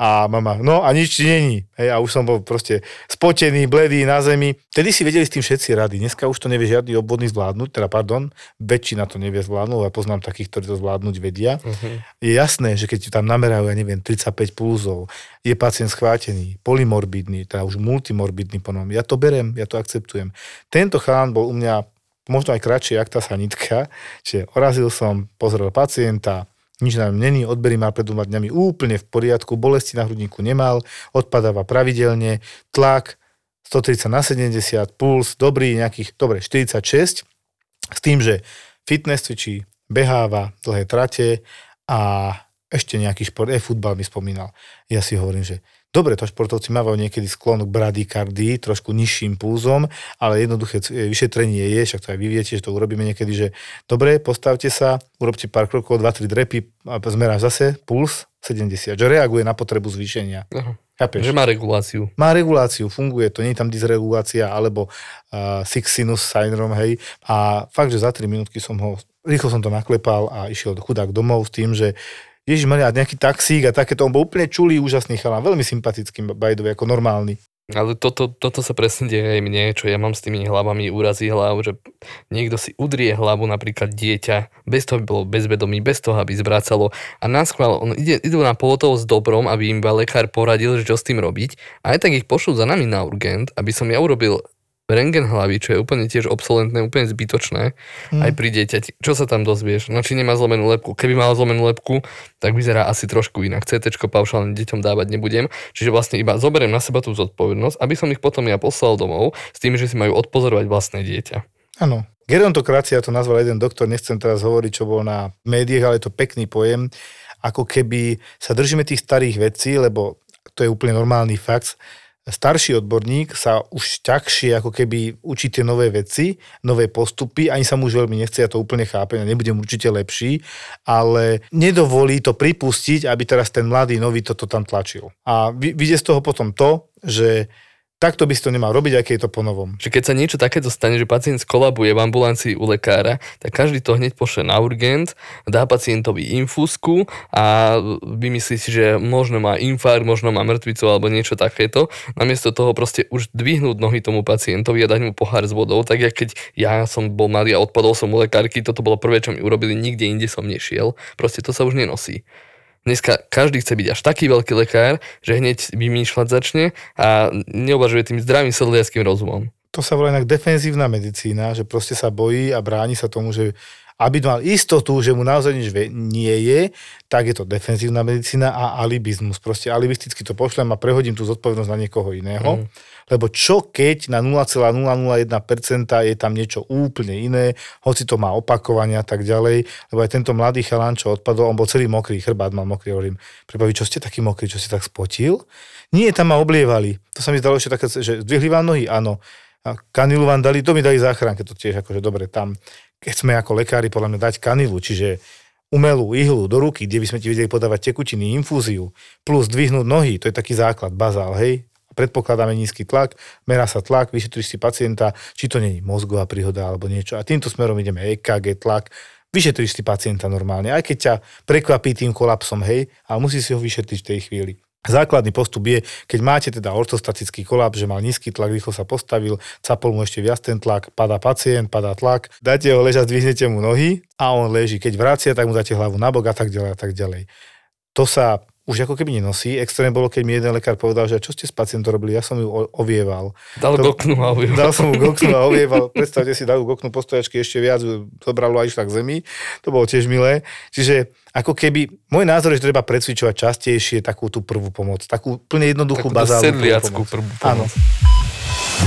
A mama, no a nič ti není. Hej, a už som bol proste spotený, bledý na zemi. Vtedy si vedeli s tým všetci rady. Dneska už to nevie žiadny obvodný zvládnuť, teda pardon, väčšina to nevie zvládnuť, a poznám takých, ktorí to zvládnuť vedia. Uh-huh. Je jasné, že keď tam namerajú, ja neviem, 35 pulzov, je pacient schvátený, polymorbidný, teda už multimorbidný ponom. Ja to berem, ja to akceptujem. Tento chalán bol u mňa možno aj kratšie, jak tá sanitka. Čiže orazil som, pozrel pacienta, nič nám není, odbery mal pred dvoma dňami úplne v poriadku, bolesti na hrudníku nemal, odpadáva pravidelne, tlak 130 na 70, puls dobrý, nejakých, dobre, 46, s tým, že fitness cvičí, beháva dlhé trate a ešte nejaký šport, aj futbal mi spomínal. Ja si hovorím, že Dobre, to športovci mávajú niekedy sklon k bradykardii, trošku nižším pulzom, ale jednoduché vyšetrenie je, však to aj vy viete, že to urobíme niekedy, že dobre, postavte sa, urobte pár krokov, 2-3 drepy a zmeráš zase puls 70, že reaguje na potrebu zvýšenia. Uh-huh. Chápeš? Že má reguláciu. Má reguláciu, funguje to, nie je tam dysregulácia alebo uh, six sinus syndrome, hej. A fakt, že za 3 minútky som ho, rýchlo som to naklepal a išiel chudák domov s tým, že Ježiš Maria, nejaký taxík a takéto, on bol úplne čulý, úžasný chalán, veľmi sympatický, bajdovi, ako normálny. Ale toto, toto sa presne deje aj mne, čo ja mám s tými hlavami úrazí hlav, že niekto si udrie hlavu, napríklad dieťa, bez toho by bolo bezvedomý, bez toho, aby zvracalo. A nás chvál, on ide, idú na pohotovo s dobrom, aby im lekár poradil, že čo s tým robiť. A aj tak ich pošlú za nami na urgent, aby som ja urobil rengen hlavy, čo je úplne tiež obsolentné, úplne zbytočné, mm. aj pri dieťati. Čo sa tam dozvieš? No či nemá zlomenú lepku. Keby mal zlomenú lepku, tak vyzerá asi trošku inak. CT paušálne deťom dávať nebudem. Čiže vlastne iba zoberiem na seba tú zodpovednosť, aby som ich potom ja poslal domov s tým, že si majú odpozorovať vlastné dieťa. Áno. Gerontokracia to nazval jeden doktor, nechcem teraz hovoriť, čo bol na médiách, ale je to pekný pojem. Ako keby sa držíme tých starých vecí, lebo to je úplne normálny fakt, starší odborník sa už ťažšie ako keby učí tie nové veci, nové postupy, ani sa mu už veľmi nechce, ja to úplne chápem, ja nebudem určite lepší, ale nedovolí to pripustiť, aby teraz ten mladý nový toto tam tlačil. A vyjde z toho potom to, že takto by si to nemal robiť, aké je to ponovom. Že keď sa niečo takéto stane, že pacient skolabuje v ambulancii u lekára, tak každý to hneď pošle na urgent, dá pacientovi infúzku a vymyslí si, že možno má infarkt, možno má mŕtvicu alebo niečo takéto. Namiesto toho proste už dvihnúť nohy tomu pacientovi a dať mu pohár s vodou, tak jak keď ja som bol malý a odpadol som u lekárky, toto bolo prvé, čo mi urobili, nikde inde som nešiel. Proste to sa už nenosí. Dneska každý chce byť až taký veľký lekár, že hneď vymýšľať začne a neuvažuje tým zdravým sedliackým rozumom. To sa volá inak defenzívna medicína, že proste sa bojí a bráni sa tomu, že aby mal istotu, že mu naozaj nič nie je, tak je to defenzívna medicína a alibizmus. Proste alibisticky to pošlem a prehodím tú zodpovednosť na niekoho iného. Mm. Lebo čo keď na 0,001% je tam niečo úplne iné, hoci to má opakovania a tak ďalej, lebo aj tento mladý chalán, čo odpadol, on bol celý mokrý, chrbát mal mokrý, hovorím, pribaví, čo ste taký mokrý, čo ste tak spotil? Nie, tam ma oblievali. To sa mi zdalo ešte také, že zdvihli vám nohy, áno. A kanilu vám dali, to mi dali záchranke, to tiež akože dobre, tam keď sme ako lekári podľa mňa dať kanilu, čiže umelú ihlu do ruky, kde by sme ti vedeli podávať tekutiny, infúziu, plus dvihnúť nohy, to je taký základ, bazál, hej, predpokladáme nízky tlak, merá sa tlak, vyšetríš si pacienta, či to není mozgová príhoda alebo niečo. A týmto smerom ideme EKG, tlak, vyšetríš si pacienta normálne, aj keď ťa prekvapí tým kolapsom, hej, ale musí si ho vyšetriť v tej chvíli. Základný postup je, keď máte teda ortostatický kolaps, že mal nízky tlak, rýchlo sa postavil, capol mu ešte viac ten tlak, padá pacient, padá tlak, dáte ho ležať, zdvihnete mu nohy a on leží. Keď vracia, tak mu dáte hlavu na bok a tak ďalej a tak ďalej. To sa už ako keby nenosí. Extrémne bolo, keď mi jeden lekár povedal, že čo ste s pacientom robili, ja som ju ovieval. Dal to, goknu a ovieval. Dal som mu goknu a ovieval. Predstavte si, dal goknu postojačky ešte viac, zobralo a išla k zemi. To bolo tiež milé. Čiže ako keby, môj názor je, že treba precvičovať častejšie takú tú prvú pomoc. Takú plne jednoduchú bazálnu prvú pomoc. prvú pomoc. Áno.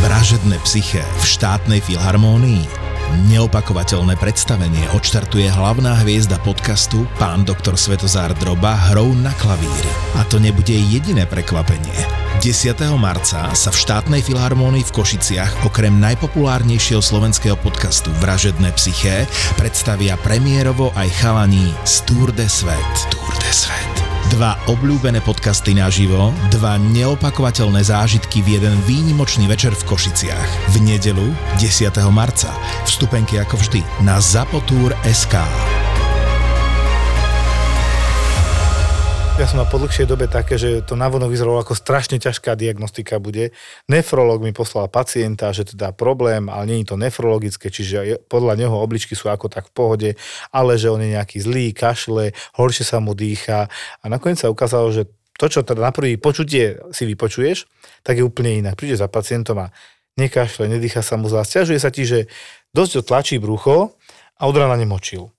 Vražedné psyché v štátnej filharmónii Neopakovateľné predstavenie odštartuje hlavná hviezda podcastu pán doktor Svetozár Droba hrou na klavíri. A to nebude jediné prekvapenie. 10. marca sa v štátnej filharmónii v Košiciach okrem najpopulárnejšieho slovenského podcastu Vražedné psyché predstavia premiérovo aj chalaní z Tour de Svet. Tour de Svet. Dva obľúbené podcasty naživo, dva neopakovateľné zážitky v jeden výnimočný večer v Košiciach. V nedelu 10. marca. Vstupenky ako vždy na SK. Ja som mal po dlhšej dobe také, že to navonok vyzeralo ako strašne ťažká diagnostika bude. Nefrolog mi poslal pacienta, že teda problém, ale nie je to nefrologické, čiže podľa neho obličky sú ako tak v pohode, ale že on je nejaký zlý, kašle, horšie sa mu dýcha. A nakoniec sa ukázalo, že to, čo teda na prvý počutie si vypočuješ, tak je úplne inak. Príde za pacientom a nekašle, nedýcha sa mu zlá, stiažuje sa ti, že dosť tlačí brucho a od rana nemočil.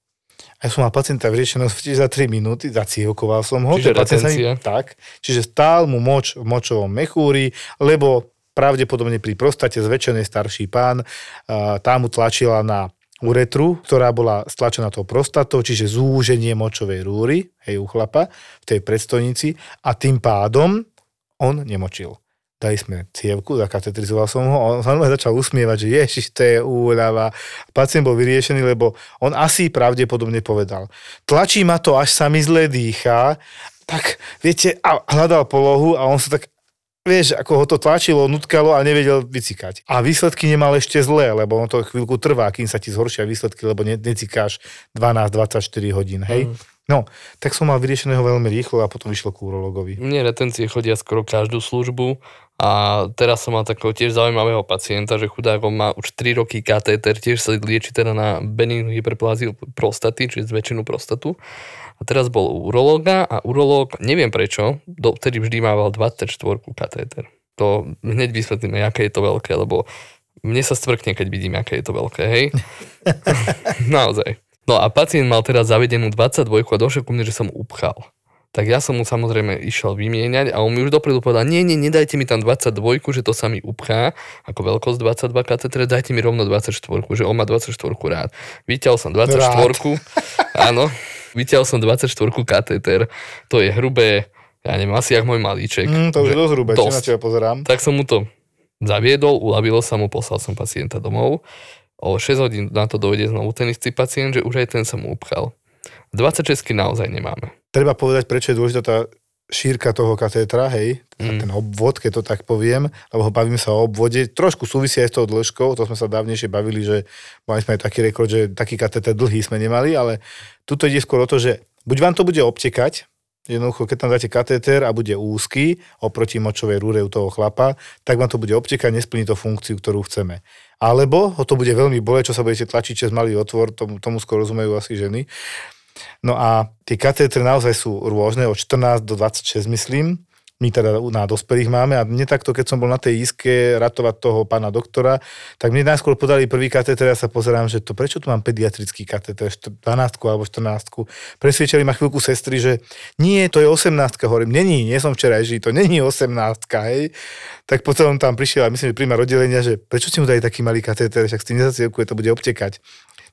A ja som mal pacienta vyriešeného za 3 minúty, zacievkoval som ho. Čiže retencia. Mi, tak, čiže stál mu moč v močovom mechúri, lebo pravdepodobne pri prostate zväčšenej starší pán, tá mu tlačila na uretru, ktorá bola stlačená tou prostatou, čiže zúženie močovej rúry, hej, u chlapa, v tej predstojnici a tým pádom on nemočil dali sme cievku, zakatetrizoval som ho, on sa začal usmievať, že ježiš, to je úľava. Pacient bol vyriešený, lebo on asi pravdepodobne povedal, tlačí ma to, až sa mi zle dýcha, tak viete, a hľadal polohu a on sa tak vieš, ako ho to tlačilo, nutkalo a nevedel vycikať. A výsledky nemal ešte zlé, lebo on to chvíľku trvá, kým sa ti zhoršia výsledky, lebo ne, necikáš 12-24 hodín, hej. Mm. No, tak som mal vyriešeného veľmi rýchlo a potom vyšlo k urologovi. Mne retencie chodia skoro každú službu a teraz som mal takého tiež zaujímavého pacienta, že chudák má už 3 roky katéter, tiež sa lieči teda na beninnú hyperpláziu prostaty, čiže zväčšenú prostatu. A teraz bol u urológa a urológ, neviem prečo, dovtedy vždy mával 24 katéter. To hneď vysvetlíme, aké je to veľké, lebo mne sa stvrkne, keď vidím, aké je to veľké, hej? Naozaj. No a pacient mal teraz zavedenú 22 a došiel ku mne, že som upchal. Tak ja som mu samozrejme išiel vymieňať a on mi už dopredu povedal, nie, nie, nedajte mi tam 22, že to sa mi upchá, ako veľkosť 22 katetre, dajte mi rovno 24, že on má 24 rád. Vyťal som 24, rád. áno, vyťal som 24 kateter, to je hrubé, ja neviem, asi jak môj malíček. Mm, to už je dosť hrubé, dosť. na teba pozerám. Tak som mu to zaviedol, uľavilo sa mu, poslal som pacienta domov o 6 hodín na to dojde znovu ten istý pacient, že už aj ten sa mu upchal. 26 naozaj nemáme. Treba povedať, prečo je dôležitá tá šírka toho katétra, hej, mm. ten obvod, keď to tak poviem, lebo bavíme sa o obvode, trošku súvisí aj s tou dĺžkou, to sme sa dávnejšie bavili, že mali sme aj taký rekord, že taký katéter dlhý sme nemali, ale tuto ide skôr o to, že buď vám to bude obtekať, Jednoducho, keď tam dáte katéter a bude úzky oproti močovej rúre u toho chlapa, tak vám to bude obtekať, nesplní to funkciu, ktorú chceme. Alebo ho to bude veľmi boleť, čo sa budete tlačiť cez malý otvor, tomu, tomu skôr rozumejú asi ženy. No a tie katétre naozaj sú rôzne, od 14 do 26 myslím my teda na dospelých máme a mne takto, keď som bol na tej iske ratovať toho pána doktora, tak mne najskôr podali prvý katéter, ja sa pozerám, že to prečo tu mám pediatrický katéter, 12 alebo 14. Presviečali ma chvíľku sestry, že nie, to je 18, hovorím, není, nie som včera žil, to není 18, hej. Tak potom tam prišiel a myslím, že príjma oddelenia, že prečo si mu dali taký malý katéter, však s tým nezacielkuje, to bude obtekať.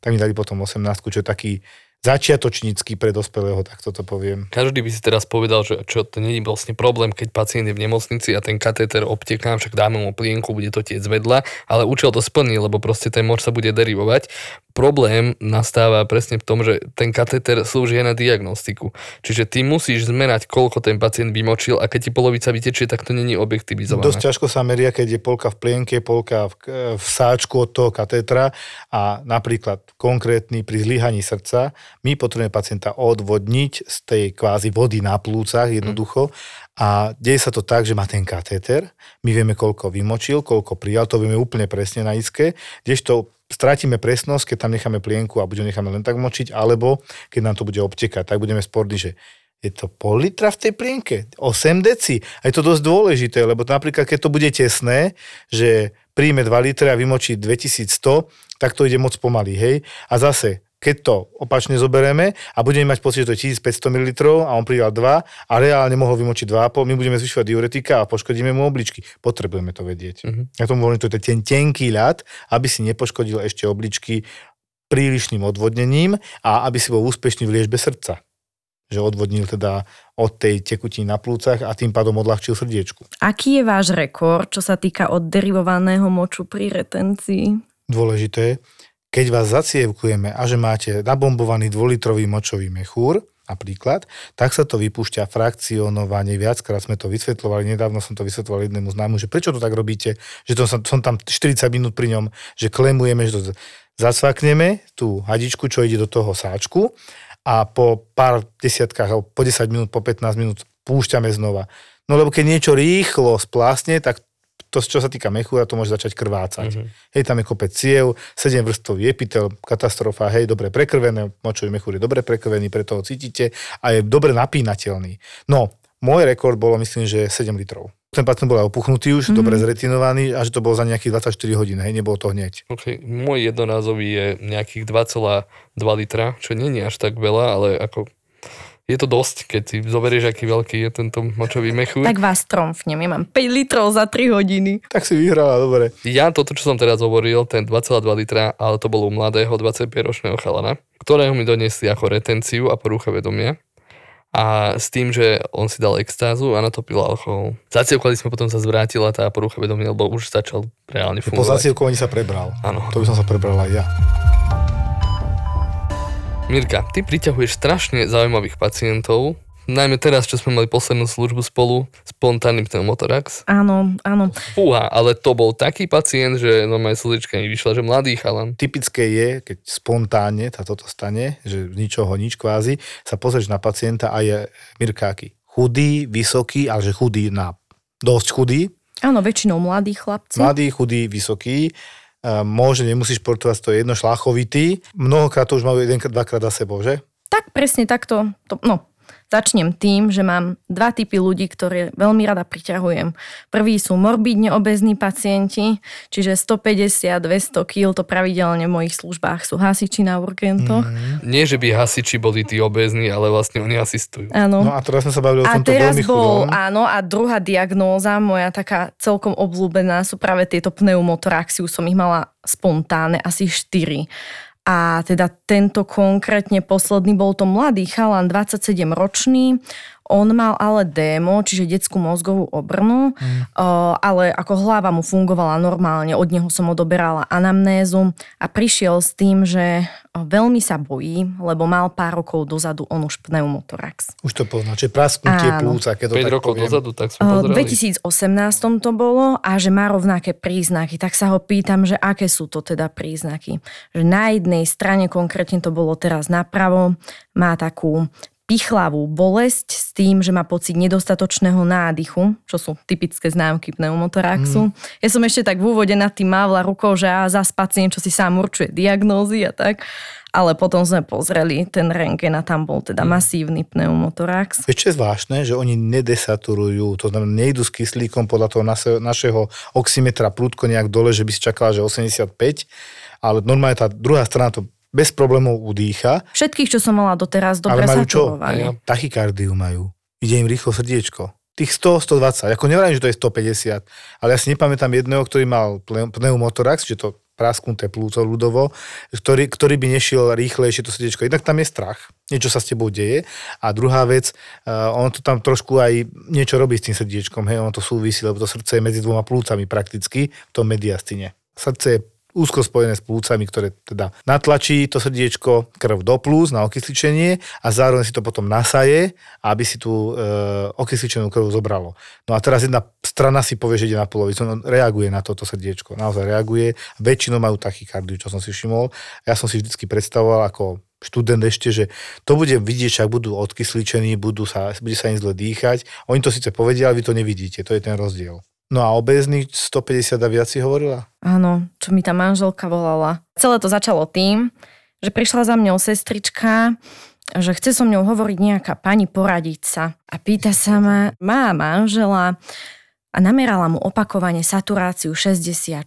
Tak mi dali potom 18, čo je taký začiatočnícky pre dospelého, tak toto poviem. Každý by si teraz povedal, že čo to nie je vlastne problém, keď pacient je v nemocnici a ten katéter obteká, však dáme mu plienku, bude to tiec vedľa, ale účel to splní, lebo proste ten moč sa bude derivovať. Problém nastáva presne v tom, že ten katéter slúži aj na diagnostiku. Čiže ty musíš zmerať, koľko ten pacient vymočil a keď ti polovica vytečie, tak to není objektivizované. Dosť ťažko sa meria, keď je polka v plienke, polka v, v sáčku od toho katétra a napríklad konkrétny pri zlyhaní srdca, my potrebujeme pacienta odvodniť z tej kvázi vody na plúcach jednoducho a deje sa to tak, že má ten katéter, my vieme, koľko vymočil, koľko prijal, to vieme úplne presne na iske, kdežto stratíme presnosť, keď tam necháme plienku a budeme necháme len tak močiť, alebo keď nám to bude obtekať, tak budeme sporní, že je to pol litra v tej plienke, 8 deci. A je to dosť dôležité, lebo napríklad, keď to bude tesné, že príjme 2 litre a vymočí 2100, tak to ide moc pomaly, hej. A zase, keď to opačne zoberieme a budeme mať pocit, že to je 1500 ml a on pridal 2 a reálne mohol vymočiť 2,5, my budeme zvyšovať diuretika a poškodíme mu obličky. Potrebujeme to vedieť. Uh-huh. Ja tomu hovorím, to je ten tenký ľad, aby si nepoškodil ešte obličky prílišným odvodnením a aby si bol úspešný v liežbe srdca že odvodnil teda od tej tekutiny na plúcach a tým pádom odľahčil srdiečku. Aký je váš rekord, čo sa týka odderivovaného moču pri retencii? Dôležité, keď vás zacievkujeme a že máte nabombovaný dvolitrový močový mechúr, napríklad, tak sa to vypúšťa frakcionovanie. Viackrát sme to vysvetlovali, nedávno som to vysvetloval jednému známu, že prečo to tak robíte, že to som, som tam 40 minút pri ňom, že klemujeme, že to zacvakneme tú hadičku, čo ide do toho sáčku a po pár desiatkách, alebo po 10 minút, po 15 minút púšťame znova. No lebo keď niečo rýchlo splásne, tak to, čo sa týka mechúra, to môže začať krvácať. Mm-hmm. Hej, tam je kopec ciev, 7 vrstový epitel, katastrofa, hej, dobre prekrvené, močový mechúr je dobre prekrvený, preto ho cítite a je dobre napínateľný. No, môj rekord bolo, myslím, že 7 litrov. Ten pacient bol aj opuchnutý už, mm-hmm. dobre zretinovaný a že to bolo za nejakých 24 hodín, hej, nebolo to hneď. Okay. Môj jednorázový je nejakých 2,2 litra, čo nie je až tak veľa, ale ako je to dosť, keď si zoberieš, aký veľký je tento močový mechúr. Tak vás tromfnem, ja mám 5 litrov za 3 hodiny. Tak si vyhrala, dobre. Ja toto, čo som teraz hovoril, ten 2,2 litra, ale to bolo u mladého 25-ročného chalana, ktorého mi doniesli ako retenciu a porucha vedomia. A s tým, že on si dal extázu a natopil alkohol. Zacievkovali sme potom sa zvrátila tá porucha vedomia, lebo už začal reálne fungovať. Po zacievkovaní sa prebral. Áno. To by som sa prebral aj ja. Mirka, ty priťahuješ strašne zaujímavých pacientov, najmä teraz, čo sme mali poslednú službu spolu, spontánny pneumotorax. Áno, áno. Fúha, ale to bol taký pacient, že no moja slzička mi vyšla, že mladý chalan. Typické je, keď spontánne sa toto stane, že z ničoho nič kvázi, sa pozrieš na pacienta a je Mirkáky. Chudý, vysoký, ale že chudý na dosť chudý. Áno, väčšinou mladí chlapci. Mladý, chudý, vysoký môže, nemusí športovať, to je jedno šláchovitý. Mnohokrát to už majú jedenkrát, dvakrát za sebou, že? Tak presne takto. To, no, Začnem tým, že mám dva typy ľudí, ktoré veľmi rada priťahujem. Prvý sú morbidne obezní pacienti, čiže 150-200 kg, to pravidelne v mojich službách sú hasiči na urgentoch. Mm. Nie, že by hasiči boli tí obezní, ale vlastne oni asistujú. Áno. No a teraz sme sa bavili o tomto a teraz veľmi bol, chudom. áno, a druhá diagnóza, moja taká celkom obľúbená, sú práve tieto pneumotoraxy, už som ich mala spontánne, asi 4. A teda tento konkrétne posledný bol to mladý chalan, 27 ročný, on mal ale démo, čiže detskú mozgovú obrnu, mm. ale ako hlava mu fungovala normálne, od neho som odoberala anamnézu a prišiel s tým, že veľmi sa bojí, lebo mal pár rokov dozadu on už pneumotorax. Už to pozná, čiže prasknutie plúca, keď to 5 tak rokov poviem. dozadu, tak sme V pozerali. 2018 to bolo a že má rovnaké príznaky, tak sa ho pýtam, že aké sú to teda príznaky. Že na jednej strane, konkrétne to bolo teraz napravo, má takú pichlavú bolesť s tým, že má pocit nedostatočného nádychu, čo sú typické známky pneumotoraxu. Mm. Ja som ešte tak v úvode nad tým mávla rukou, že a zas pacient, čo si sám určuje diagnózy a tak. Ale potom sme pozreli ten rengen a tam bol teda masívny pneumotorax. Čo je zvláštne, že oni nedesaturujú, to znamená, nejdu s kyslíkom podľa toho našeho oximetra prúdko nejak dole, že by si čakala, že 85, ale normálne tá druhá strana to bez problémov udýcha, Všetkých, čo som mala doteraz, dobre ale majú čo? Tachykardiu majú. Ide im rýchlo srdiečko. Tých 100, 120. Ako nevrajím, že to je 150, ale ja si nepamätám jedného, ktorý mal pneumotorax, že to prasknuté plúco ľudovo, ktorý, ktorý by nešiel rýchlejšie to srdiečko. Jednak tam je strach, niečo sa s tebou deje. A druhá vec, uh, on to tam trošku aj niečo robí s tým srdiečkom, hej, on to súvisí, lebo to srdce je medzi dvoma plúcami prakticky v tom mediastine. Srdce je úzko spojené s plúcami, ktoré teda natlačí to srdiečko krv do plúc na okysličenie a zároveň si to potom nasaje, aby si tú e, okysličenú krv zobralo. No a teraz jedna strana si povie, že ide na polovicu, no reaguje na toto srdiečko, naozaj reaguje. Väčšinou majú tachykardiu, čo som si všimol. Ja som si vždycky predstavoval ako študent ešte, že to bude vidieť, ak budú odkysličení, budú sa, bude sa im zle dýchať. Oni to síce povedia, ale vy to nevidíte, to je ten rozdiel. No a obezný 150 a viac si hovorila? Áno, čo mi tá manželka volala. Celé to začalo tým, že prišla za mňou sestrička, že chce so mňou hovoriť nejaká pani poradiť sa. A pýta sa ma, má manžela, a namerala mu opakovane saturáciu 64,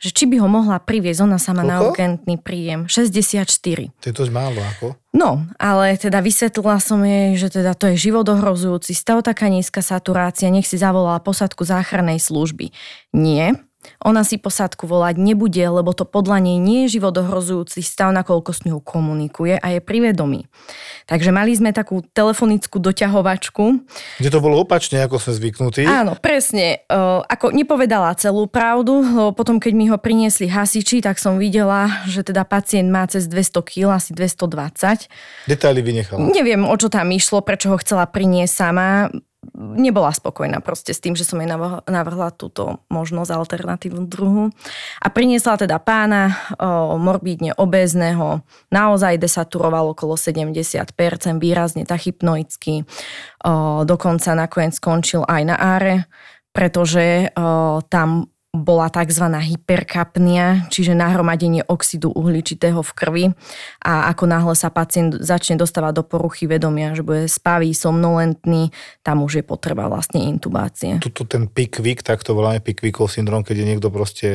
že či by ho mohla priviesť, ona sama na urgentný príjem. 64. To je dosť málo, ako? No, ale teda vysvetlila som jej, že teda to je životohrozujúci stav, taká nízka saturácia, nech si zavolala posadku záchrannej služby. Nie, ona si posádku volať nebude, lebo to podľa nej nie je životohrozujúci stav, nakoľko s ňou komunikuje a je privedomý. Takže mali sme takú telefonickú doťahovačku. Kde to bolo opačne, ako sme zvyknutí. Áno, presne. ako nepovedala celú pravdu, lebo potom, keď mi ho priniesli hasiči, tak som videla, že teda pacient má cez 200 kg, asi 220. Detaily vynechala. Neviem, o čo tam išlo, prečo ho chcela priniesť sama nebola spokojná proste s tým, že som jej navrhla túto možnosť alternatívnu druhu. A priniesla teda pána o, morbídne obézneho, naozaj desaturoval okolo 70%, výrazne tachypnoicky, o, dokonca nakoniec skončil aj na áre, pretože o, tam bola tzv. hyperkapnia, čiže nahromadenie oxidu uhličitého v krvi a ako náhle sa pacient začne dostávať do poruchy vedomia, že bude spavý, somnolentný, tam už je potreba vlastne intubácie. Tuto ten pikvik, tak to voláme pikvikov syndrom, keď je niekto proste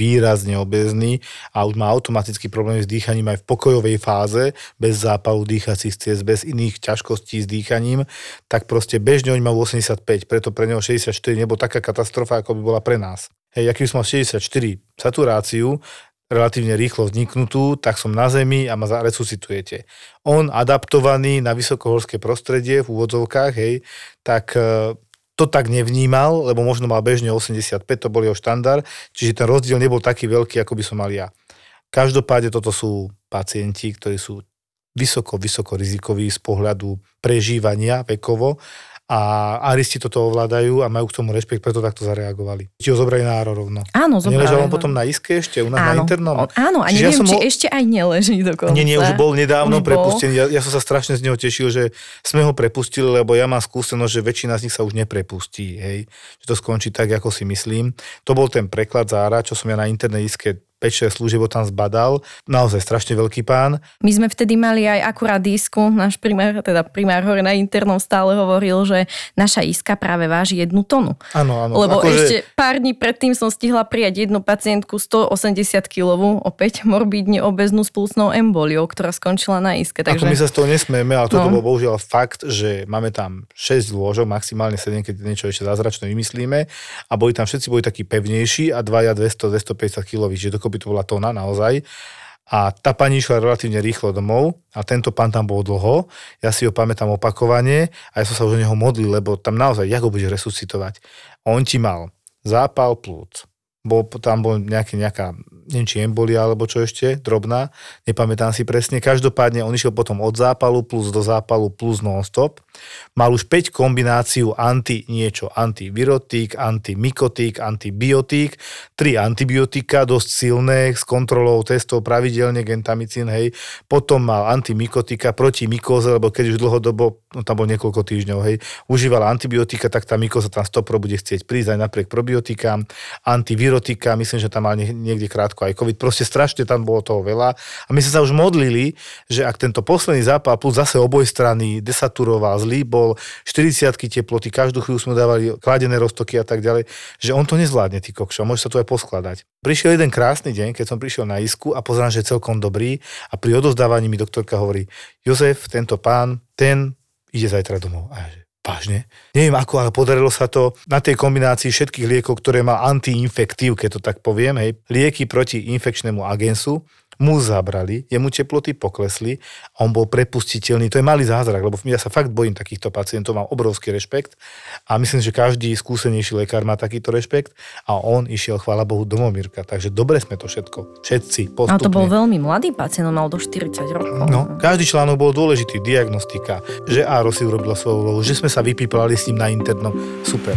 výrazne obezný a už má automaticky problémy s dýchaním aj v pokojovej fáze, bez zápalu dýchacích ciest, bez iných ťažkostí s dýchaním, tak proste bežne on má 85, preto pre neho 64 nebol taká katastrofa, ako by bola pre nás. Hej, aký som mal 64 saturáciu, relatívne rýchlo vzniknutú, tak som na zemi a ma resuscitujete. On adaptovaný na vysokohorské prostredie v úvodzovkách, hej, tak e, to tak nevnímal, lebo možno mal bežne 85, to bol jeho štandard, čiže ten rozdiel nebol taký veľký, ako by som mal ja. Každopádne toto sú pacienti, ktorí sú vysoko, vysoko rizikoví z pohľadu prežívania vekovo a aristi toto ovládajú a majú k tomu rešpekt, preto takto zareagovali. Či ho zobrali na áro rovno. Áno, zobrali. Neležal on potom na iske ešte, u nás áno, na internom? Áno, a neviem, ja som či ho... ešte aj neleží dokonca. Nie, nie, už bol nedávno už prepustený. Ja, ja som sa strašne z neho tešil, že sme ho prepustili, lebo ja mám skúsenosť, že väčšina z nich sa už neprepustí. Hej? Že to skončí tak, ako si myslím. To bol ten preklad zára, čo som ja na internet iske 5-6 služieb tam zbadal. Naozaj strašne veľký pán. My sme vtedy mali aj akurát disku, náš primár, teda primár hore na internom stále hovoril, že naša iska práve váži jednu tonu. Áno, áno. Lebo akože... ešte pár dní predtým som stihla prijať jednu pacientku 180 kg, opäť morbidne obeznú s pulsnou emboliou, ktorá skončila na iske. Takže... Ako my sa z toho nesmieme, ale toto no. bol bohužiaľ fakt, že máme tam 6 lôžok, maximálne 7, keď niečo ešte zázračné vymyslíme a boli tam všetci boli takí pevnejší a dvaja 200-250 kg, čiže dokopy to bola tóna naozaj. A tá pani išla relatívne rýchlo domov a tento pán tam bol dlho. Ja si ho pamätám opakovane a ja som sa už o neho modlil, lebo tam naozaj, jak ho bude resuscitovať. On ti mal zápal plúc, bol, tam bol nejaký, nejaká neviem či embolia alebo čo ešte, drobná, nepamätám si presne. Každopádne on išiel potom od zápalu plus do zápalu plus non-stop. Mal už 5 kombináciu anti niečo, antivirotík, antimikotík, antibiotík, 3 antibiotika, dosť silné, s kontrolou testov pravidelne, gentamicín, hej. Potom mal antimikotika proti mikóze, lebo keď už dlhodobo, no tam bol niekoľko týždňov, hej, užíval antibiotika, tak tá mikóza tam stopro bude chcieť prísť aj napriek probiotikám, antivirotika, myslím, že tam mal niekde krátko aj COVID, proste strašne tam bolo toho veľa. A my sme sa už modlili, že ak tento posledný zápal plus zase oboj strany desaturoval, zlý bol, 40 teploty, každú chvíľu sme dávali kladené roztoky a tak ďalej, že on to nezvládne, ty kokšo, môže sa to aj poskladať. Prišiel jeden krásny deň, keď som prišiel na isku a pozerám, že je celkom dobrý a pri odozdávaní mi doktorka hovorí, Jozef, tento pán, ten ide zajtra domov. A že Vážne? Neviem ako, ale podarilo sa to na tej kombinácii všetkých liekov, ktoré má antiinfektív, keď to tak poviem, hej, lieky proti infekčnému agensu, mu zabrali, jemu teploty poklesli a on bol prepustiteľný. To je malý zázrak, lebo ja sa fakt bojím takýchto pacientov, mám obrovský rešpekt a myslím, že každý skúsenejší lekár má takýto rešpekt a on išiel, chvála Bohu, do Mirka. Takže dobre sme to všetko, všetci postupne. Ale to bol veľmi mladý pacient, on mal do 40 rokov. No, každý článok bol dôležitý, diagnostika, že Áro si urobila svoju úlohu, že sme sa vypíplali s ním na internom. Super.